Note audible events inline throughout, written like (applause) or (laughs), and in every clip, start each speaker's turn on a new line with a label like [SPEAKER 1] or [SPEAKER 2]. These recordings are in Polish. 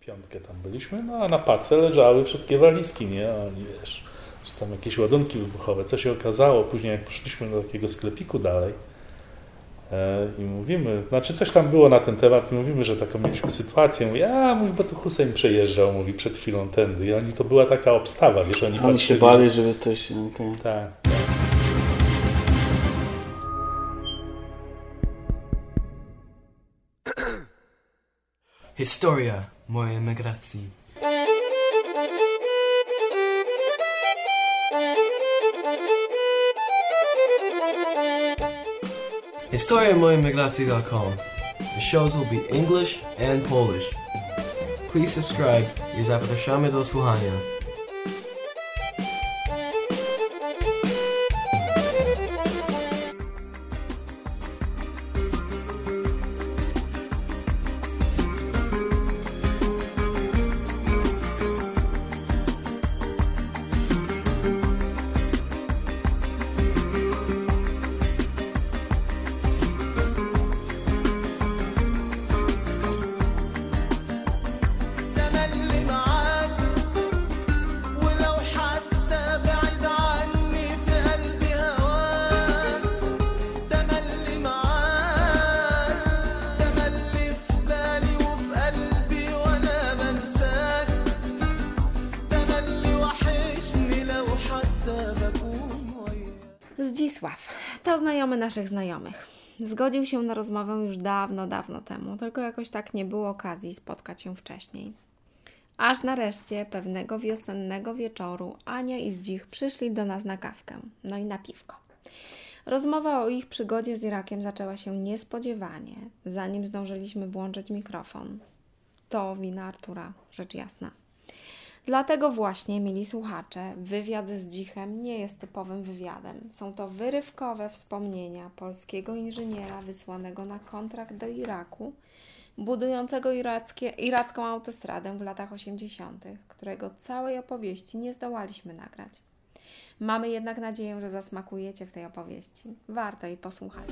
[SPEAKER 1] piątkę tam byliśmy, no a na pace leżały wszystkie walizki, nie? A oni wiesz, że tam jakieś ładunki wybuchowe. Co się okazało, później jak poszliśmy do takiego sklepiku dalej e, i mówimy, znaczy coś tam było na ten temat i mówimy, że taką mieliśmy sytuację. Mówi, a mówi, bo to Hussein przejeżdżał, mówi, przed chwilą tędy. I oni, to była taka obstawa, wiesz, oni,
[SPEAKER 2] Oni się
[SPEAKER 1] patrzyli-
[SPEAKER 2] bali, żeby coś... okej.
[SPEAKER 1] Tak.
[SPEAKER 3] Historia mojej emigracji. HistoriaMojemigracji.com The shows will be English and Polish. Please subscribe i zapraszamy do słuchania.
[SPEAKER 4] Zdzisław to znajomy naszych znajomych. Zgodził się na rozmowę już dawno, dawno temu, tylko jakoś tak nie było okazji spotkać się wcześniej. Aż nareszcie pewnego wiosennego wieczoru Ania i Zdzich przyszli do nas na kawkę, no i na piwko. Rozmowa o ich przygodzie z Irakiem zaczęła się niespodziewanie, zanim zdążyliśmy włączyć mikrofon. To wina Artura, rzecz jasna. Dlatego właśnie, mili słuchacze, wywiad z Dzichem nie jest typowym wywiadem. Są to wyrywkowe wspomnienia polskiego inżyniera wysłanego na kontrakt do Iraku, budującego irackie, iracką autostradę w latach 80., którego całej opowieści nie zdołaliśmy nagrać. Mamy jednak nadzieję, że zasmakujecie w tej opowieści. Warto jej posłuchać.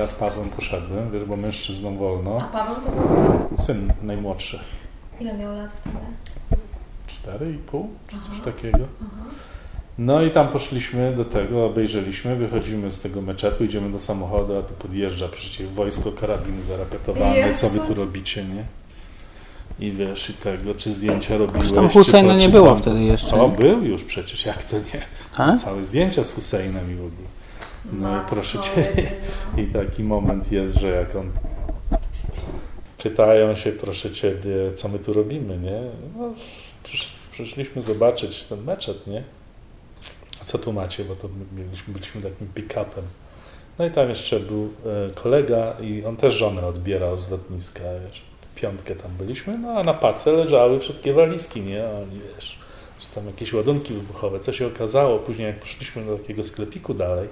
[SPEAKER 1] Ja z Pawłem poszedłem, wiesz, bo mężczyzną wolno.
[SPEAKER 4] Paweł to był
[SPEAKER 1] Syn najmłodszy.
[SPEAKER 4] Ile miał lat wtedy?
[SPEAKER 1] 4,5 czy coś takiego. No i tam poszliśmy do tego, obejrzeliśmy, wychodzimy z tego meczetu, idziemy do samochodu, a tu podjeżdża przecież wojsko, karabiny zarapetowane,
[SPEAKER 4] Jezus.
[SPEAKER 1] co wy tu robicie, nie? I wiesz, i tego, czy zdjęcia robiłeś,
[SPEAKER 2] Husajna
[SPEAKER 1] to,
[SPEAKER 2] nie było
[SPEAKER 1] tam-
[SPEAKER 2] wtedy jeszcze.
[SPEAKER 1] O,
[SPEAKER 2] nie?
[SPEAKER 1] był już przecież, jak to nie?
[SPEAKER 2] A?
[SPEAKER 1] Całe zdjęcia z Husseinem i w ogóle. No i proszę Cię, (laughs) i taki moment jest, że jak on pytają się, proszę Ciebie, co my tu robimy, nie? No, przysz, przyszliśmy zobaczyć ten meczet, nie? A co tu macie, bo to my mieliśmy, byliśmy takim pick-upem. No i tam jeszcze był e, kolega i on też żonę odbierał z lotniska, wiesz, piątkę tam byliśmy, no a na pace leżały wszystkie walizki, nie? A oni, wiesz, że tam jakieś ładunki wybuchowe. Co się okazało, później jak poszliśmy do takiego sklepiku dalej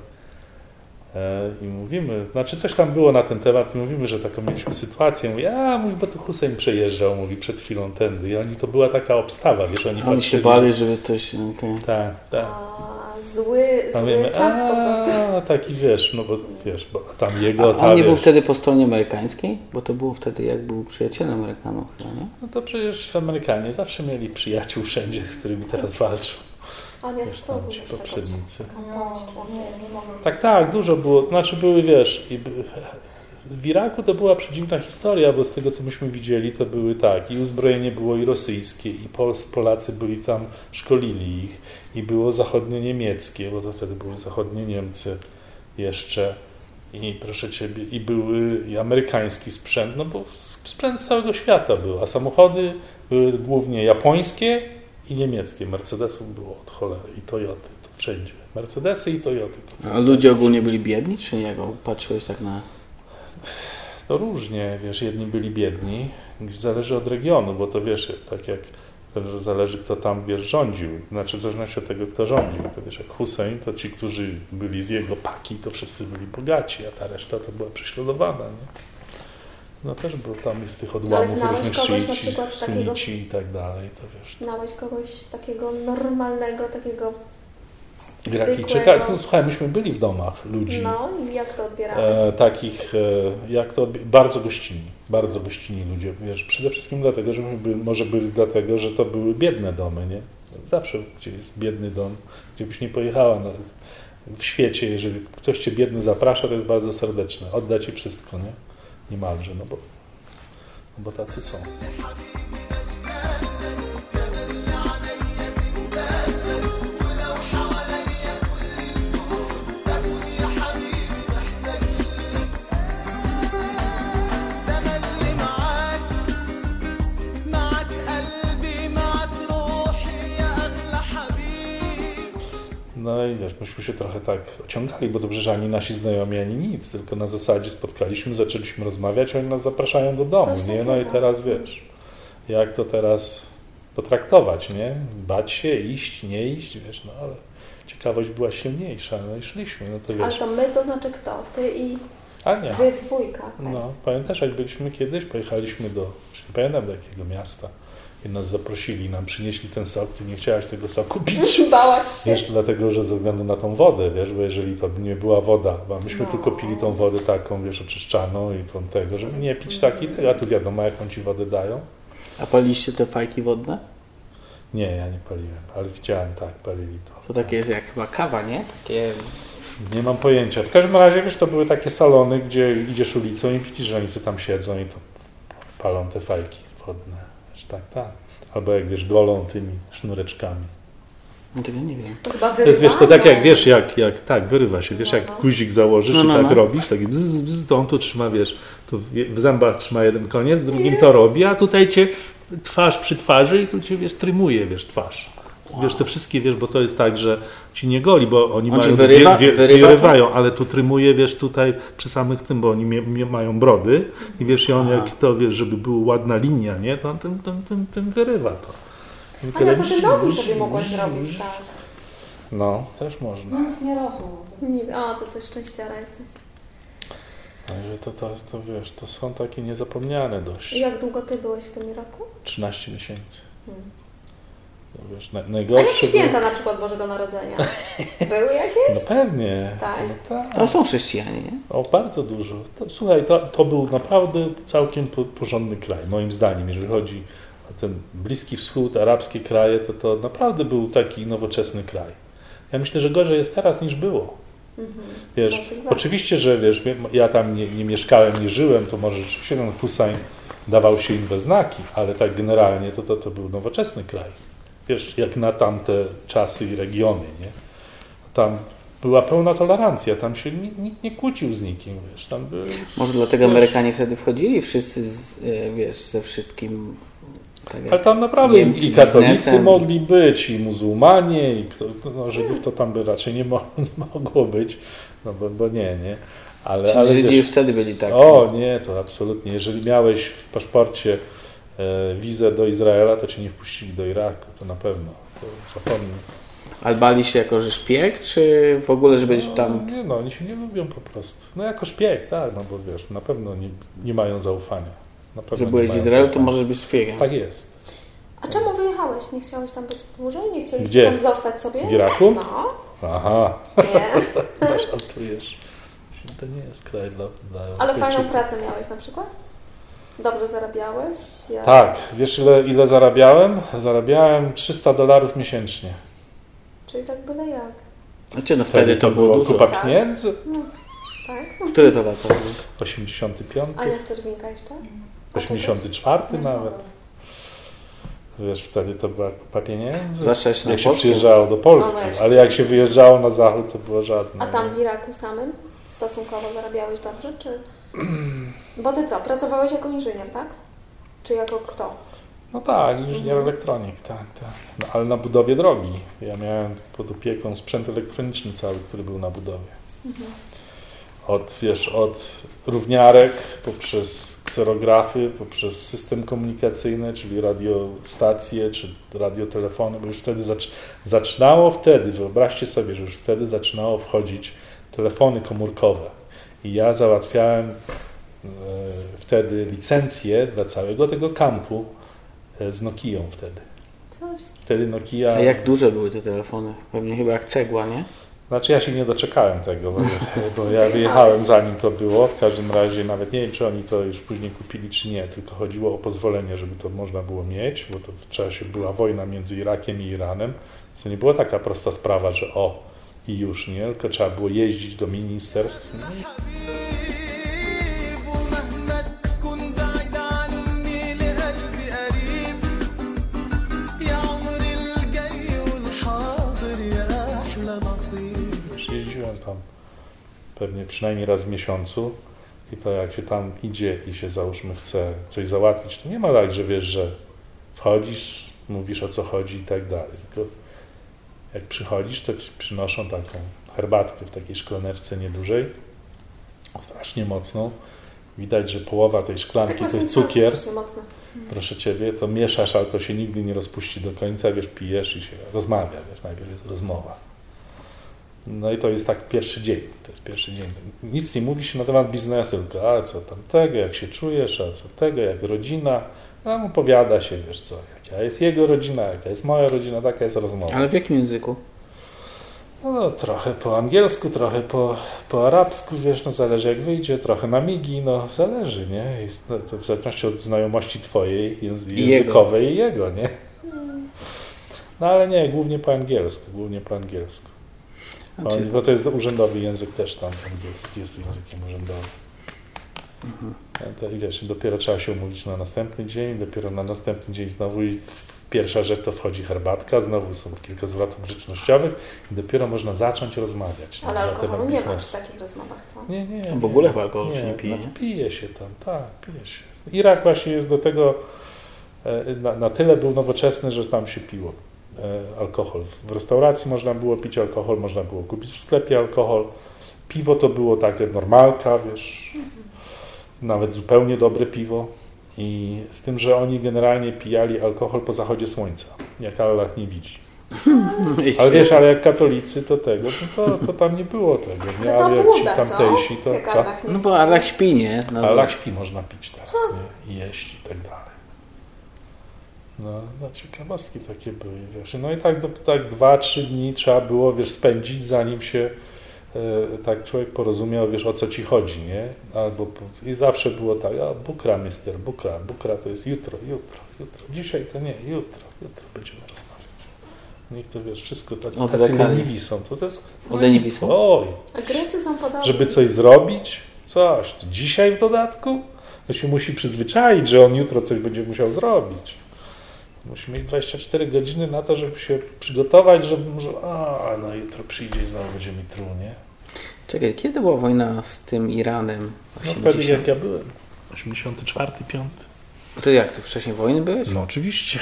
[SPEAKER 1] i mówimy, znaczy coś tam było na ten temat i mówimy, że taką mieliśmy sytuację. Mówi, a mówi, bo to Hussein przejeżdżał, mówi, przed chwilą tędy. I oni, to była taka obstawa, wiesz, oni
[SPEAKER 2] Oni się bali, żeby coś... okej.
[SPEAKER 1] Tak, tak.
[SPEAKER 4] zły,
[SPEAKER 1] A mówimy, a, taki wiesz, no bo wiesz, bo tam jego,
[SPEAKER 2] A
[SPEAKER 1] ta,
[SPEAKER 2] on nie był
[SPEAKER 1] wiesz,
[SPEAKER 2] wtedy po stronie amerykańskiej? Bo to było wtedy, jak był przyjacielem Amerykanów chyba, nie?
[SPEAKER 1] no to przecież Amerykanie zawsze mieli przyjaciół wszędzie, z którymi teraz walczą.
[SPEAKER 4] On
[SPEAKER 1] Wiesz, tam ci poprzednicy. Tak, tak, dużo było. Znaczy były, wiesz, i (laughs) w Iraku to była przedziwna historia, bo z tego, co myśmy widzieli, to były tak, i uzbrojenie było i rosyjskie, i Polacy byli tam, szkolili ich, i było zachodnio-niemieckie, bo to wtedy były zachodnie Niemcy jeszcze, i proszę Ciebie, i były i amerykański sprzęt, no bo sprzęt z całego świata był, a samochody były głównie japońskie i niemieckie. Mercedesów było od cholery i Toyoty, to wszędzie. Mercedesy i Toyoty. To
[SPEAKER 2] A ludzie ogólnie byli biedni, czy jak patrzyłeś tak na...
[SPEAKER 1] To różnie, wiesz, jedni byli biedni, zależy od regionu, bo to wiesz, tak jak zależy kto tam, wiesz, rządził, znaczy w zależności od tego, kto rządził. To wiesz, jak Hussein, to ci, którzy byli z jego paki, to wszyscy byli bogaci, a ta reszta to była prześladowana, nie? No też, bo tam jest tych odłamów
[SPEAKER 4] znałeś
[SPEAKER 1] różnych szyici, sunici i tak dalej, to wiesz.
[SPEAKER 4] Znałeś kogoś takiego normalnego, takiego
[SPEAKER 1] Irakijczyka, no, słuchaj, myśmy byli w domach ludzi,
[SPEAKER 4] No i jak to odbierałeś?
[SPEAKER 1] e, takich, e, jak to, odbi- bardzo gościnni, bardzo gościnni ludzie, wiesz, przede wszystkim dlatego, że by, może byli dlatego, że to były biedne domy, nie? Zawsze, gdzie jest biedny dom, gdzie byś nie pojechała no, w świecie, jeżeli ktoś cię biedny zaprasza, to jest bardzo serdeczne, odda ci wszystko, nie? Niemalże, no bo, no bo tacy. No i wiesz, myśmy się trochę tak ociągali, bo dobrze, że ani nasi znajomi, ani nic, tylko na zasadzie spotkaliśmy, zaczęliśmy rozmawiać, oni nas zapraszają do domu,
[SPEAKER 4] Coś
[SPEAKER 1] nie? No i teraz wiesz, jak to teraz potraktować, nie? Bać się, iść, nie iść, wiesz, no ale ciekawość była silniejsza, no i szliśmy, no to wiesz.
[SPEAKER 4] to my to znaczy kto? Ty i
[SPEAKER 1] Ania,
[SPEAKER 4] wy dwójka. tak?
[SPEAKER 1] no pamiętasz jak byliśmy kiedyś, pojechaliśmy do, już nie pamiętam do jakiego miasta i nas zaprosili, nam przynieśli ten sok, ty nie chciałaś tego soku pić. (laughs)
[SPEAKER 4] Bałaś się.
[SPEAKER 1] Wiesz, dlatego, że ze względu na tą wodę, wiesz, bo jeżeli to nie była woda, bo myśmy
[SPEAKER 4] No.
[SPEAKER 1] tylko pili tą wodę taką, wiesz, oczyszczaną i tą tego, żeby nie pić takiej, a tu wiadomo, jaką ci wodę dają.
[SPEAKER 2] A paliście te fajki wodne?
[SPEAKER 1] Nie, ja nie paliłem, ale widziałem, tak, palili to.
[SPEAKER 2] To takie jest jak chyba kawa, nie? Takie...
[SPEAKER 1] Nie mam pojęcia. W każdym razie, wiesz, to były takie salony, gdzie idziesz ulicą i widzisz, że oni tam siedzą i to palą te fajki wodne. Wiesz, tak, tak. Albo jak, wiesz, golą tymi sznureczkami.
[SPEAKER 2] No tego nie wiem.
[SPEAKER 4] To chyba
[SPEAKER 1] To jest, wiesz, to tak jak, wiesz, jak, jak tak, wyrywa się, wiesz,
[SPEAKER 4] No,
[SPEAKER 1] jak
[SPEAKER 4] no.
[SPEAKER 1] guzik założysz
[SPEAKER 2] No,
[SPEAKER 1] i
[SPEAKER 2] no,
[SPEAKER 1] tak
[SPEAKER 2] no.
[SPEAKER 1] robisz, taki bzz, bzz, to on tu trzyma, wiesz, tu w w zębach trzyma jeden koniec, drugim to robi, a tutaj cię twarz przy twarzy i tu cię, wiesz, trymuje, wiesz, twarz. Wiesz, te wszystkie, wiesz, bo to jest tak, że ci nie goli, bo oni
[SPEAKER 2] On
[SPEAKER 1] mają,
[SPEAKER 2] wyrywa-
[SPEAKER 1] wie, wie,
[SPEAKER 2] wyrywa to?
[SPEAKER 1] wyrywają, ale tu trymuje, wiesz, tutaj przy samych tym, bo oni mie, mie, mają brody i wiesz, i on
[SPEAKER 2] Aha.
[SPEAKER 1] jak to, wiesz, żeby była ładna linia, nie, to on tym, tym, tym, tym wyrywa to. I
[SPEAKER 4] Ale to ty nogi sobie mogłaś zrobić, tak.
[SPEAKER 1] No, też można.
[SPEAKER 5] Nic nie rosło.
[SPEAKER 4] Nie, o, to też szczęściara jesteś.
[SPEAKER 1] Także to, to, to wiesz, to są takie niezapomniane dość.
[SPEAKER 4] I jak długo ty byłeś w tym Iraku?
[SPEAKER 1] 13 miesięcy.
[SPEAKER 4] Hmm.
[SPEAKER 1] To wiesz, na,
[SPEAKER 4] A jak święta na przykład Bożego Narodzenia? (laughs) Były jakieś?
[SPEAKER 1] No pewnie.
[SPEAKER 4] Tak?
[SPEAKER 1] No tak.
[SPEAKER 2] Tam są chrześcijanie, nie?
[SPEAKER 1] O, bardzo dużo. To, słuchaj, to, to był naprawdę całkiem po- porządny kraj, moim zdaniem, jeżeli chodzi o ten Bliski Wschód, arabskie kraje, to to naprawdę był taki nowoczesny kraj. Ja myślę, że gorzej jest teraz niż było.
[SPEAKER 4] Mhm.
[SPEAKER 1] Wiesz,
[SPEAKER 4] Możliwe.
[SPEAKER 1] oczywiście, że wiesz, ja tam nie, nie mieszkałem, nie żyłem, to może rzeczywiście ten Hussein dawał się im we znaki, ale tak generalnie to, to, to był nowoczesny kraj. Wiesz, jak na tamte czasy i regiony, nie? Tam była pełna tolerancja, tam się nikt, nie kłócił z nikim, wiesz, tam.
[SPEAKER 2] Może dlatego
[SPEAKER 1] wiesz,
[SPEAKER 2] Amerykanie wtedy wchodzili wszyscy, z, e, wiesz, ze wszystkim. Tak
[SPEAKER 1] Ale tam naprawdę
[SPEAKER 2] Niemcy
[SPEAKER 1] i katolicy
[SPEAKER 2] biznesem.
[SPEAKER 1] mogli być, i muzułmanie, i kto, no, Żydów to tam by raczej nie, mo, (laughs) nie mogło być, no bo, bo nie, nie. Ale,
[SPEAKER 2] Czyli
[SPEAKER 1] ale
[SPEAKER 2] Żydzi
[SPEAKER 1] wiesz,
[SPEAKER 2] już wtedy byli tak.
[SPEAKER 1] O nie, to absolutnie. Jeżeli miałeś w paszporcie wizę do Izraela, to cię nie wpuścili do Iraku, to na pewno. To zapomnij.
[SPEAKER 2] Ale bali się jako, że szpieg, czy w ogóle, że będziesz tam...
[SPEAKER 1] No, nie no, oni się nie lubią po prostu. No jako szpieg, tak, no bo wiesz, na pewno nie, nie mają zaufania. Na pewno
[SPEAKER 2] Że byłeś w Izraelu, to możesz być szpiegiem.
[SPEAKER 1] Tak jest.
[SPEAKER 4] A czemu wyjechałeś? Nie chciałeś tam być dłużej? Nie chciałeś
[SPEAKER 1] Gdzie?
[SPEAKER 4] tam zostać sobie?
[SPEAKER 1] W Iraku?
[SPEAKER 4] No,
[SPEAKER 1] Aha,
[SPEAKER 4] nie. (laughs)
[SPEAKER 1] żartujesz. To nie jest kraj dla, dla
[SPEAKER 4] Ale fajną pracę miałeś na przykład? Dobrze zarabiałeś? Ja...
[SPEAKER 1] Tak, wiesz ile, ile zarabiałem? Zarabiałem 300 dolarów miesięcznie.
[SPEAKER 4] Czyli tak byle jak.
[SPEAKER 2] Znaczy, no
[SPEAKER 1] Wtedy to było
[SPEAKER 2] dużo.
[SPEAKER 1] kupa
[SPEAKER 4] Tak.
[SPEAKER 1] pieniędzy.
[SPEAKER 4] Tak? (laughs)
[SPEAKER 2] Które to lata?
[SPEAKER 1] 85,
[SPEAKER 4] Ania, chcesz winka jeszcze?
[SPEAKER 1] 84 nawet. Wiesz, wtedy to była kupa pieniędzy.
[SPEAKER 2] Zwłaszcza
[SPEAKER 1] Jak się
[SPEAKER 2] Polskę.
[SPEAKER 1] przyjeżdżało do Polski,
[SPEAKER 4] No, no,
[SPEAKER 1] ale jak się wyjeżdżało na zachód, to było żadne.
[SPEAKER 4] A tam w Iraku samym stosunkowo zarabiałeś dobrze, czy... (clears throat) Bo ty co, pracowałeś jako inżynier, tak? Czy jako kto?
[SPEAKER 1] No tak, inżynier
[SPEAKER 4] Mhm.
[SPEAKER 1] elektronik, tak, tak. No, ale na budowie drogi. Ja miałem pod opieką sprzęt elektroniczny cały, który był na budowie.
[SPEAKER 4] Mhm.
[SPEAKER 1] Od, wiesz, od równiarek, poprzez kserografy, poprzez system komunikacyjny, czyli radiostacje, czy radiotelefony, bo już wtedy zac- zaczynało wtedy, wyobraźcie sobie, że już wtedy zaczynało wchodzić telefony komórkowe. I ja załatwiałem e, wtedy licencję dla całego tego kampu e, z Nokią wtedy.
[SPEAKER 4] Coś.
[SPEAKER 1] Wtedy Nokia...
[SPEAKER 2] A jak duże były te telefony? Pewnie chyba jak cegła, nie?
[SPEAKER 1] Znaczy ja się nie doczekałem tego, bo, (laughs) bo ja wyjechałem zanim to było. W każdym razie nawet nie wiem, czy oni to już później kupili, czy nie, tylko chodziło o pozwolenie, żeby to można było mieć, bo to w czasie była wojna między Irakiem i Iranem. To nie była taka prosta sprawa, że o i już, nie? Tylko trzeba było jeździć do ministerstw. Nie? pewnie przynajmniej raz w miesiącu i to jak się tam idzie i się załóżmy chce coś załatwić, to nie ma tak, że wiesz, że wchodzisz, mówisz o co chodzi i tak dalej. Tylko jak przychodzisz, to ci przynoszą taką herbatkę w takiej szklaneczce niedużej, strasznie mocną. Widać, że połowa tej szklanki to jest cukier. Proszę Ciebie, to mieszasz, ale to się nigdy nie rozpuści do końca, wiesz, pijesz i się rozmawia, wiesz, najpierw jest rozmowa. No i to jest tak pierwszy dzień, to jest pierwszy dzień. Nic nie mówi się na temat biznesu, tylko a co tam tego, jak się czujesz, a co tego, jak rodzina. A mu opowiada się, wiesz co, jaka jest jego rodzina, jaka jest moja rodzina, taka jest rozmowa.
[SPEAKER 2] Ale w jakim języku?
[SPEAKER 1] No, trochę po angielsku, trochę po, po arabsku, wiesz, no zależy jak wyjdzie, trochę na migi, no zależy, nie? I no, to w zależności od znajomości twojej, języ-
[SPEAKER 2] I jego.
[SPEAKER 1] językowej i jego, nie? No ale nie, głównie po angielsku, głównie po angielsku. Bo, bo to jest urzędowy język też tam, angielski jest językiem urzędowym.
[SPEAKER 2] Mhm.
[SPEAKER 1] No To, I wiesz, dopiero trzeba się umówić na następny dzień, dopiero na następny dzień znowu i pierwsza rzecz to wchodzi herbatka, znowu są kilka zwrotów grzecznościowych i dopiero można zacząć rozmawiać
[SPEAKER 4] Ale alkoholu nie ma przy
[SPEAKER 1] biznesu.
[SPEAKER 4] takich rozmowach, co?
[SPEAKER 1] Nie, nie,
[SPEAKER 2] W ogóle chyba alkoholu się
[SPEAKER 1] nie,
[SPEAKER 2] nie pije,
[SPEAKER 1] no,
[SPEAKER 2] nie?
[SPEAKER 1] pije się tam, tak, pije się. Irak właśnie jest do tego e, na, na tyle był nowoczesny, że tam się piło e, alkohol. W restauracji można było pić alkohol, można było kupić w sklepie alkohol. Piwo to było takie normalka, wiesz, nawet zupełnie dobre piwo. I z tym, że oni generalnie pijali alkohol po zachodzie słońca, jak Allah nie widzi. (laughs) Ale wiesz, ale jak katolicy to tego, no to, to tam nie było tego. Nie? Ale jak ci tamtejsi, to co?
[SPEAKER 2] No bo Allah śpi, nie? No,
[SPEAKER 1] Ale Allah śpi można pić teraz, nie? I jeść i tak dalej. No, no ciekawostki takie były, wiesz. No i tak, do, tak dwa, trzy dni trzeba było, wiesz, spędzić, zanim się tak człowiek porozumiał, wiesz, o co ci chodzi, nie? Albo, I zawsze było tak, a bukra, mister, bukra, bukra to jest jutro, jutro, jutro. Dzisiaj to nie, jutro, jutro będziemy rozmawiać. Niech to, wiesz, wszystko tak,
[SPEAKER 2] Od
[SPEAKER 1] tacy leniwi są. To, to jest
[SPEAKER 2] leniwi są?
[SPEAKER 1] Oj,
[SPEAKER 4] A Grecy są podobni.
[SPEAKER 1] żeby coś zrobić, coś, dzisiaj w dodatku, to się musi przyzwyczaić, że on jutro coś będzie musiał zrobić. Musi mieć 24 godziny na to, żeby się przygotować, żeby może, a no jutro przyjdzie i znowu będzie mi truł, nie?
[SPEAKER 2] Czekaj, kiedy była wojna z tym Iranem?
[SPEAKER 1] No
[SPEAKER 2] 80?
[SPEAKER 1] pewnie jak ja byłem. 84, 5.
[SPEAKER 2] To jak, ty wcześniej wojny byłeś?
[SPEAKER 1] No oczywiście.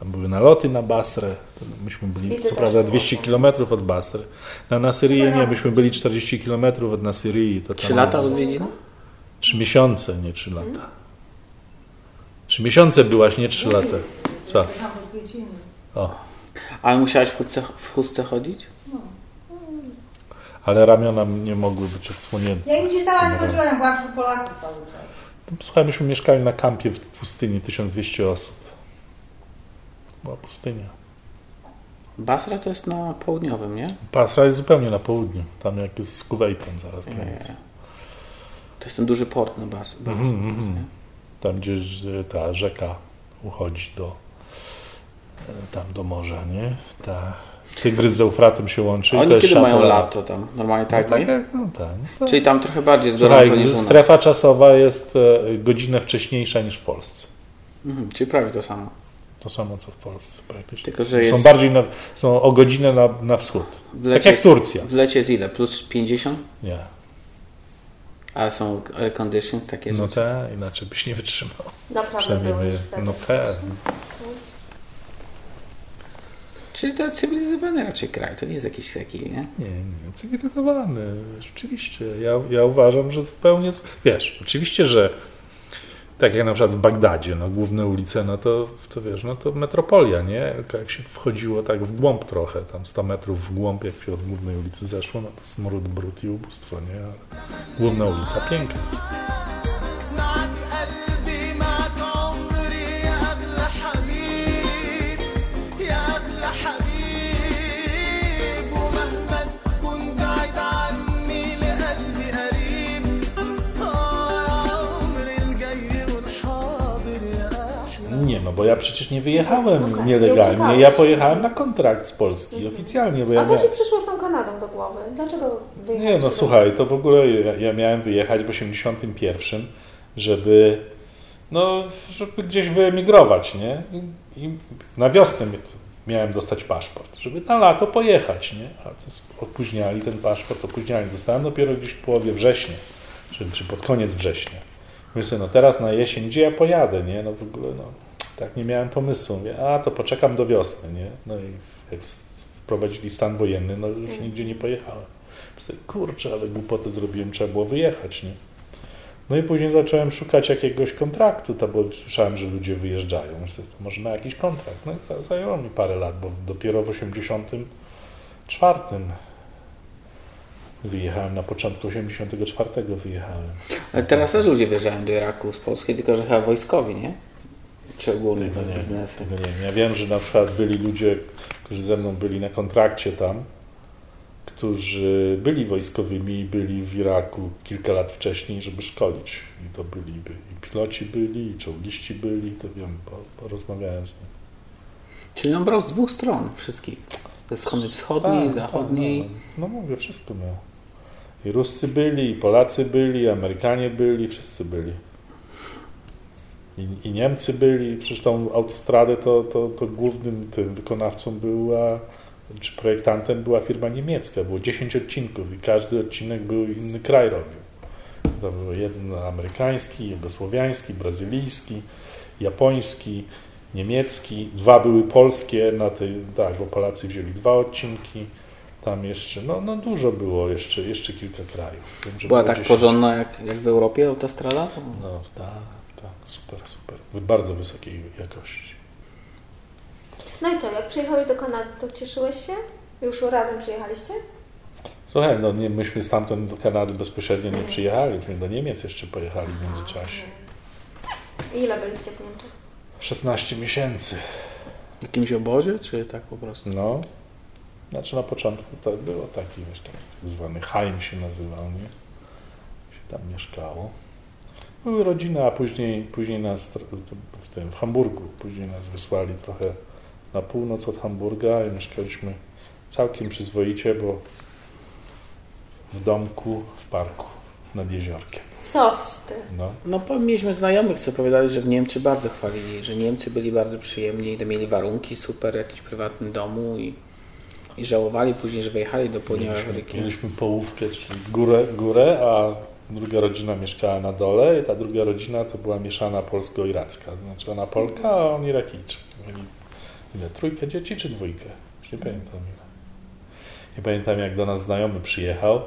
[SPEAKER 1] Tam były naloty na Basrę. Myśmy byli, co prawda,
[SPEAKER 4] byłaś
[SPEAKER 1] 200 km od Basry. Na Nasyryję nie, myśmy byli 40 km od. To
[SPEAKER 2] Trzy
[SPEAKER 1] tam
[SPEAKER 2] lata
[SPEAKER 1] jest-
[SPEAKER 2] odwiedzin?
[SPEAKER 1] Trzy miesiące, nie trzy lata. Trzy miesiące byłaś, nie trzy lata. Co? O,
[SPEAKER 2] Ale musiałeś w chustce, w chustce chodzić?
[SPEAKER 1] ale ramiona nie mogły być odsłonięte.
[SPEAKER 5] Mi się sama nie chodziła, ja była wśród Polaków cały czas.
[SPEAKER 1] Słuchaj, myśmy mieszkali na kampie w pustyni, 1200 osób. Była pustynia.
[SPEAKER 2] Basra to jest na południowym, nie?
[SPEAKER 1] Basra jest zupełnie na południu, tam jak jest z Kuwejtem zaraz
[SPEAKER 2] Nie.
[SPEAKER 1] granica.
[SPEAKER 2] To jest ten duży port na Bas. Basra.
[SPEAKER 1] Mhm, mhm. Tam gdzie ta rzeka uchodzi do tam do morza, nie? Ta Tygrys z Eufratem się łączy.
[SPEAKER 2] Oni kiedy mają lato tam? Normalnie tak,
[SPEAKER 1] no,
[SPEAKER 2] nie?
[SPEAKER 1] tak, jak- no tak. No,
[SPEAKER 2] Czyli tam trochę bardziej jest gorąco niż u nas.
[SPEAKER 1] strefa czasowa jest e, godzinę wcześniejsza niż w Polsce.
[SPEAKER 2] Mhm, czyli prawie to samo.
[SPEAKER 1] To samo co w Polsce praktycznie.
[SPEAKER 2] Tylko, że
[SPEAKER 1] Są
[SPEAKER 2] jest...
[SPEAKER 1] bardziej na, są o godzinę na, na wschód. Tak jak Turcja.
[SPEAKER 2] W lecie jest ile? Plus 50?
[SPEAKER 1] Nie.
[SPEAKER 2] Ale są air conditions takie
[SPEAKER 1] No
[SPEAKER 2] rzeczy.
[SPEAKER 1] te, inaczej byś nie wytrzymał.
[SPEAKER 4] Naprawdę
[SPEAKER 1] Przynajmniej
[SPEAKER 4] byłeś
[SPEAKER 1] my,
[SPEAKER 4] wtedy.
[SPEAKER 1] no pewnie.
[SPEAKER 2] Czyli to cywilizowany raczej kraj, to nie jest jakiś taki, nie?
[SPEAKER 1] Nie, nie, cywilizowany, rzeczywiście. Ja, ja uważam, że zupełnie. Wiesz, oczywiście, że tak jak na przykład w Bagdadzie, no główne ulice, no to, to wiesz, no to metropolia, nie? Jak się wchodziło tak w głąb trochę, tam 100 metrów w głąb, jak się od głównej ulicy zeszło, no to smród, brud i ubóstwo, nie? Ale główna ulica piękna. Bo ja przecież nie wyjechałem
[SPEAKER 4] Okej, nie
[SPEAKER 1] nielegalnie.
[SPEAKER 4] uciekałeś.
[SPEAKER 1] Ja pojechałem na kontrakt z Polski oficjalnie, bo ja
[SPEAKER 4] A co
[SPEAKER 1] miałem...
[SPEAKER 4] ci przyszło z tą Kanadą do głowy? Dlaczego wyjechałeś?
[SPEAKER 1] Nie, no słuchaj, to w ogóle ja, ja miałem wyjechać w 81, żeby no, żeby gdzieś wyemigrować, nie? I, i na wiosnę mi- miałem dostać paszport, żeby na lato pojechać, nie? A to opóźniali ten paszport, opóźniali. Dostałem dopiero gdzieś w połowie września, czy, czy pod koniec września. Sobie, no teraz na jesień, gdzie ja pojadę, nie? No w ogóle, no, tak nie miałem pomysłu. Mówię, a to poczekam do wiosny, nie? No i jak wprowadzili stan wojenny, no już nigdzie nie pojechałem. Myślę, kurczę, ale głupotę zrobiłem, trzeba było wyjechać, nie? No i później zacząłem szukać jakiegoś kontraktu, to bo słyszałem, że ludzie wyjeżdżają. Myślę, to może ma jakiś kontrakt. No i za- zajęło mi parę lat, bo dopiero w 84 wyjechałem, na początku 84 wyjechałem.
[SPEAKER 2] Ale teraz też ludzie wyjeżdżają do Iraku z Polski, tylko że chyba wojskowi, nie? Czy ogólnie
[SPEAKER 1] Tego nie,
[SPEAKER 2] biznesy.
[SPEAKER 1] tego nie wiem. Ja wiem, że na przykład byli ludzie, którzy ze mną byli na kontrakcie tam, którzy byli wojskowymi i byli w Iraku kilka lat wcześniej, żeby szkolić. I to byli by, i piloci byli, i czołgiści byli, to wiem, bo, bo rozmawiałem z nimi.
[SPEAKER 2] Czyli on brał z dwóch stron wszystkich. Ze strony wschodniej,
[SPEAKER 1] Tak,
[SPEAKER 2] zachodniej.
[SPEAKER 1] tak, no, no mówię, wszystko miał. I Ruscy byli, i Polacy byli, i Amerykanie byli, wszyscy byli. I, I Niemcy byli, przecież tą autostradę to, to, to głównym tym wykonawcą była, czy projektantem była firma niemiecka. Było 10 odcinków i każdy odcinek był inny kraj robił. To był jeden amerykański, jugosłowiański, brazylijski, japoński, niemiecki, dwa były polskie, na tej, tak, bo Polacy wzięli dwa odcinki, tam jeszcze, no, no dużo było, jeszcze, jeszcze kilka krajów. Wiem,
[SPEAKER 2] Była tak
[SPEAKER 1] 10.
[SPEAKER 2] porządna jak, jak w Europie autostrada?
[SPEAKER 1] No tak, tak, super, super. Bardzo wysokiej jakości.
[SPEAKER 4] No i co, jak przyjechałeś do Kanady, to cieszyłeś się? Już razem przyjechaliście?
[SPEAKER 1] Słuchaj, no nie, myśmy stamtąd do Kanady bezpośrednio nie przyjechali, myśmy do Niemiec jeszcze pojechali w międzyczasie.
[SPEAKER 4] I ile byliście w Niemczech?
[SPEAKER 1] 16 miesięcy.
[SPEAKER 2] W jakimś obozie, czy tak po prostu?
[SPEAKER 1] No, znaczy na początku to było taki, wiesz, taki tak zwany Heim się nazywał, nie? Się tam mieszkało. Były rodziny, a później, później nas w tym, w Hamburgu, później nas wysłali trochę na północ od Hamburga i mieszkaliśmy całkiem przyzwoicie, bo w domku, w parku nad jeziorkiem.
[SPEAKER 4] Coś ty.
[SPEAKER 1] No,
[SPEAKER 2] No mieliśmy znajomych, co opowiadali, że w Niemcy bardzo chwalili, że Niemcy byli bardzo przyjemni, to mieli warunki super, jakiś prywatny domu i, i żałowali później, że wyjechali do południowej Ameryki.
[SPEAKER 1] mieliśmy połówkę, czyli górę, górę, a druga rodzina mieszkała na dole i ta druga rodzina to była mieszana polsko-iracka. Znaczy ona Polka, a on Irakijczyk. Mieli ile, trójkę dzieci czy dwójkę? Już nie pamiętam ile. Nie pamiętam jak do nas znajomy przyjechał,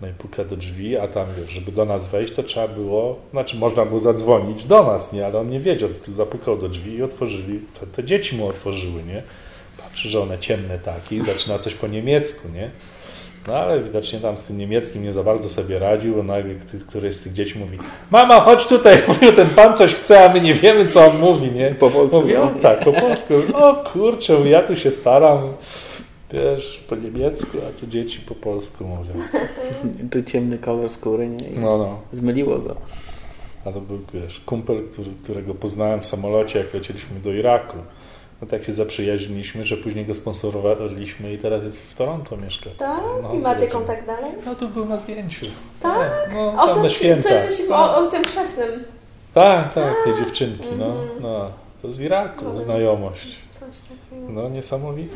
[SPEAKER 1] no i puka do drzwi, a tam wiesz, żeby do nas wejść, to trzeba było, znaczy można było zadzwonić do nas, nie, ale on nie wiedział, zapukał do drzwi i otworzyli, te, te dzieci mu otworzyły, nie. Patrzy, że one ciemne takie zaczyna coś po niemiecku, nie. No ale widocznie tam z tym niemieckim nie za bardzo sobie radził, bo nagle ty- któreś z tych dzieci mówi Mama, chodź tutaj, (laughs) mówił, ten pan coś chce, a my nie wiemy, co on mówi, nie?
[SPEAKER 2] Po polsku,
[SPEAKER 1] Mówi, o
[SPEAKER 2] no.
[SPEAKER 1] tak, po polsku. O kurczę, ja tu się staram, wiesz, po niemiecku, a tu dzieci po polsku mówią. (laughs)
[SPEAKER 2] Tu ciemny kolor skóry, nie? I
[SPEAKER 1] No, no.
[SPEAKER 2] Zmyliło go.
[SPEAKER 1] A to był, wiesz, kumpel, który, którego poznałem w samolocie, jak lecieliśmy do Iraku. No tak się zaprzyjaźniliśmy, że później go sponsorowaliśmy i teraz jest w Toronto mieszka.
[SPEAKER 4] Tak?
[SPEAKER 1] No,
[SPEAKER 4] I macie
[SPEAKER 1] zobaczymy.
[SPEAKER 4] kontakt dalej?
[SPEAKER 1] No to był na zdjęciu.
[SPEAKER 4] Tak?
[SPEAKER 1] No,
[SPEAKER 4] O, ci-
[SPEAKER 1] święta.
[SPEAKER 4] to jesteś
[SPEAKER 1] Tak.
[SPEAKER 4] o, o tym chrzestnym.
[SPEAKER 1] Tak, tak, tej dziewczynki, no,
[SPEAKER 4] Mhm.
[SPEAKER 1] no. To z Iraku,
[SPEAKER 4] No.
[SPEAKER 1] znajomość.
[SPEAKER 4] Coś takiego.
[SPEAKER 1] No, niesamowite.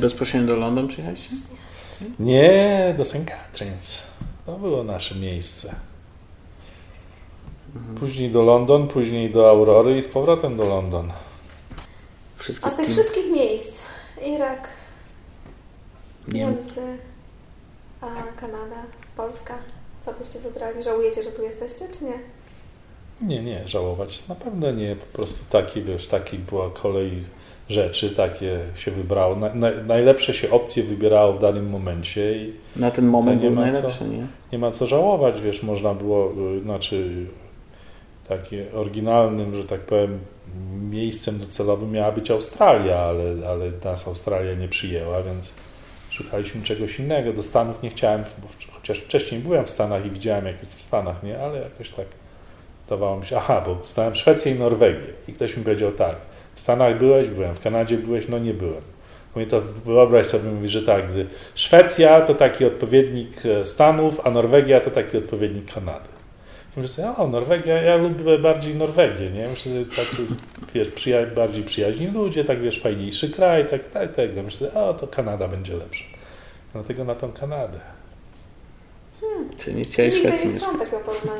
[SPEAKER 2] Bezpośrednio do London przyjechaliście?
[SPEAKER 1] Nie, do St. Catharines. To było nasze miejsce. Później do London, później do Aurory i z powrotem do London.
[SPEAKER 2] Wszystkie
[SPEAKER 4] A z tych
[SPEAKER 2] team-
[SPEAKER 4] wszystkich miejsc, Irak,
[SPEAKER 2] Niem-
[SPEAKER 4] Niemcy, a Kanada, Polska, co byście wybrali? Żałujecie, że tu jesteście, czy nie?
[SPEAKER 1] Nie, nie, żałować na pewno nie. Po prostu taki, wiesz, taki była kolej rzeczy, takie się wybrało. Na, na, najlepsze się opcje wybierało w danym momencie i
[SPEAKER 2] Na ten moment
[SPEAKER 1] To nie
[SPEAKER 2] był
[SPEAKER 1] ma co.
[SPEAKER 2] najlepszy, nie?
[SPEAKER 1] nie ma co żałować, wiesz, można było, y, znaczy takie oryginalnym, że tak powiem, miejscem docelowym miała być Australia, ale, ale nas Australia nie przyjęła, więc szukaliśmy czegoś innego. Do Stanów nie chciałem, chociaż wcześniej byłem w Stanach i widziałem, jak jest w Stanach, nie, ale jakoś tak dawało mi się, aha, bo znałem Szwecję i Norwegię i ktoś mi powiedział tak, w Stanach byłeś, byłem, w Kanadzie byłeś, no nie byłem. Mówię, to wyobraź sobie, mówi, że tak, gdy Szwecja to taki odpowiednik e, Stanów, a Norwegia to taki odpowiednik Kanady. I myślę sobie, o, Norwegia, ja lubię bardziej Norwegię, nie? Myślę, że tacy, wiesz, przyja- bardziej przyjaźni ludzie, tak, wiesz, fajniejszy kraj, tak, tak, tak. Myślę, sobie, o, to Kanada będzie lepsza. Dlatego na tą Kanadę.
[SPEAKER 2] Czy nie chciałeś
[SPEAKER 4] Nigdy
[SPEAKER 2] Szwecji.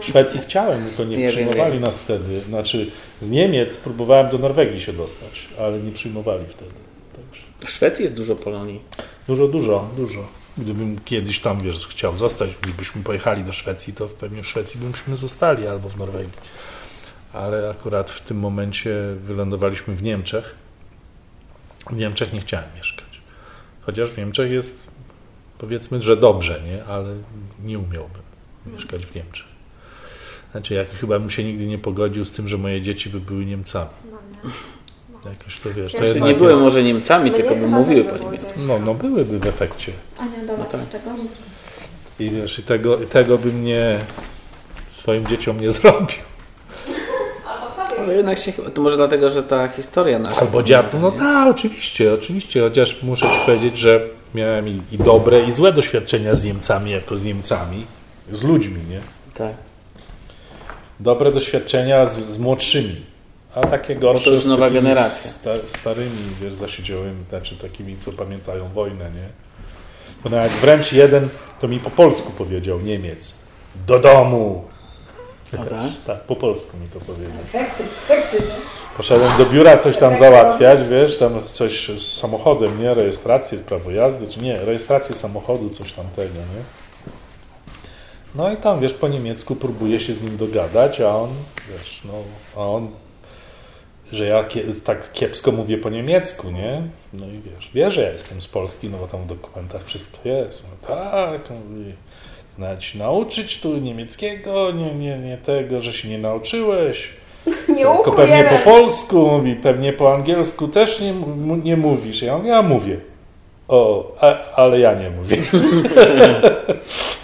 [SPEAKER 1] W Szwecji chciałem, tylko nie,
[SPEAKER 2] Nie
[SPEAKER 1] przyjmowali
[SPEAKER 2] wiem.
[SPEAKER 1] nas wtedy. Znaczy, z Niemiec próbowałem do Norwegii się dostać, ale nie przyjmowali wtedy. Także.
[SPEAKER 2] W Szwecji jest dużo Polonii.
[SPEAKER 1] Dużo, dużo, dużo. Gdybym kiedyś tam, wiesz, chciał zostać, gdybyśmy pojechali do Szwecji, to pewnie w Szwecji byśmy zostali albo w Norwegii. Ale akurat w tym momencie wylądowaliśmy w Niemczech. W Niemczech nie chciałem mieszkać. Chociaż w Niemczech jest, powiedzmy, że dobrze, nie? Ale nie umiałbym mieszkać w Niemczech. Znaczy, jak chyba bym się nigdy nie pogodził z tym, że moje dzieci by były Niemcami.
[SPEAKER 4] No, nie.
[SPEAKER 1] Jakoś to wiesz, to
[SPEAKER 4] Znaczy,
[SPEAKER 2] nie były
[SPEAKER 1] jest,
[SPEAKER 2] może Niemcami,
[SPEAKER 4] Mnie
[SPEAKER 2] tylko by mówiły po niemiecku.
[SPEAKER 1] no, no byłyby w efekcie.
[SPEAKER 4] Ania, dobra,
[SPEAKER 2] No tak.
[SPEAKER 4] czego?
[SPEAKER 1] I wiesz, i tego, tego bym nie swoim dzieciom nie zrobił.
[SPEAKER 4] Albo sobie.
[SPEAKER 2] Ale jednak się chyba, to może dlatego, że ta historia nasza.
[SPEAKER 1] Albo dziadu, no tak, oczywiście, oczywiście, chociaż muszę Ci powiedzieć, że miałem i, i dobre, i złe doświadczenia z Niemcami, jako z Niemcami, z ludźmi, nie?
[SPEAKER 2] Tak.
[SPEAKER 1] Dobre doświadczenia z, z młodszymi, a takie gorsze
[SPEAKER 2] to już
[SPEAKER 1] z
[SPEAKER 2] nowa generacja.
[SPEAKER 1] Sta, starymi, wiesz, zasiedziałymi, znaczy takimi, co pamiętają wojnę, nie? Bo nawet wręcz jeden to mi po polsku powiedział, Niemiec, do domu.
[SPEAKER 2] O, tak? (laughs)
[SPEAKER 1] Tak, po polsku mi to powiedział.
[SPEAKER 5] Efekty, efekty, nie?
[SPEAKER 1] Poszedłem do biura coś tam załatwiać, wiesz, tam coś z samochodem, nie? Rejestrację, prawo jazdy, czy nie, rejestrację samochodu, coś tamtego, nie? No i tam, wiesz, po niemiecku próbuję się z nim dogadać, a on, wiesz, no, a on, że ja tak kiepsko mówię po niemiecku, nie? No i wiesz, wie, że ja jestem z Polski, no bo tam w dokumentach wszystko jest. No tak, mówi, nawet się nauczyć tu niemieckiego, nie, nie, nie tego, że się nie nauczyłeś.
[SPEAKER 4] Nie
[SPEAKER 1] Tylko pewnie po polsku mówi, pewnie po angielsku też nie, nie mówisz. Ja mówię, ja mówię. O, a, ale ja nie mówię. (laughs)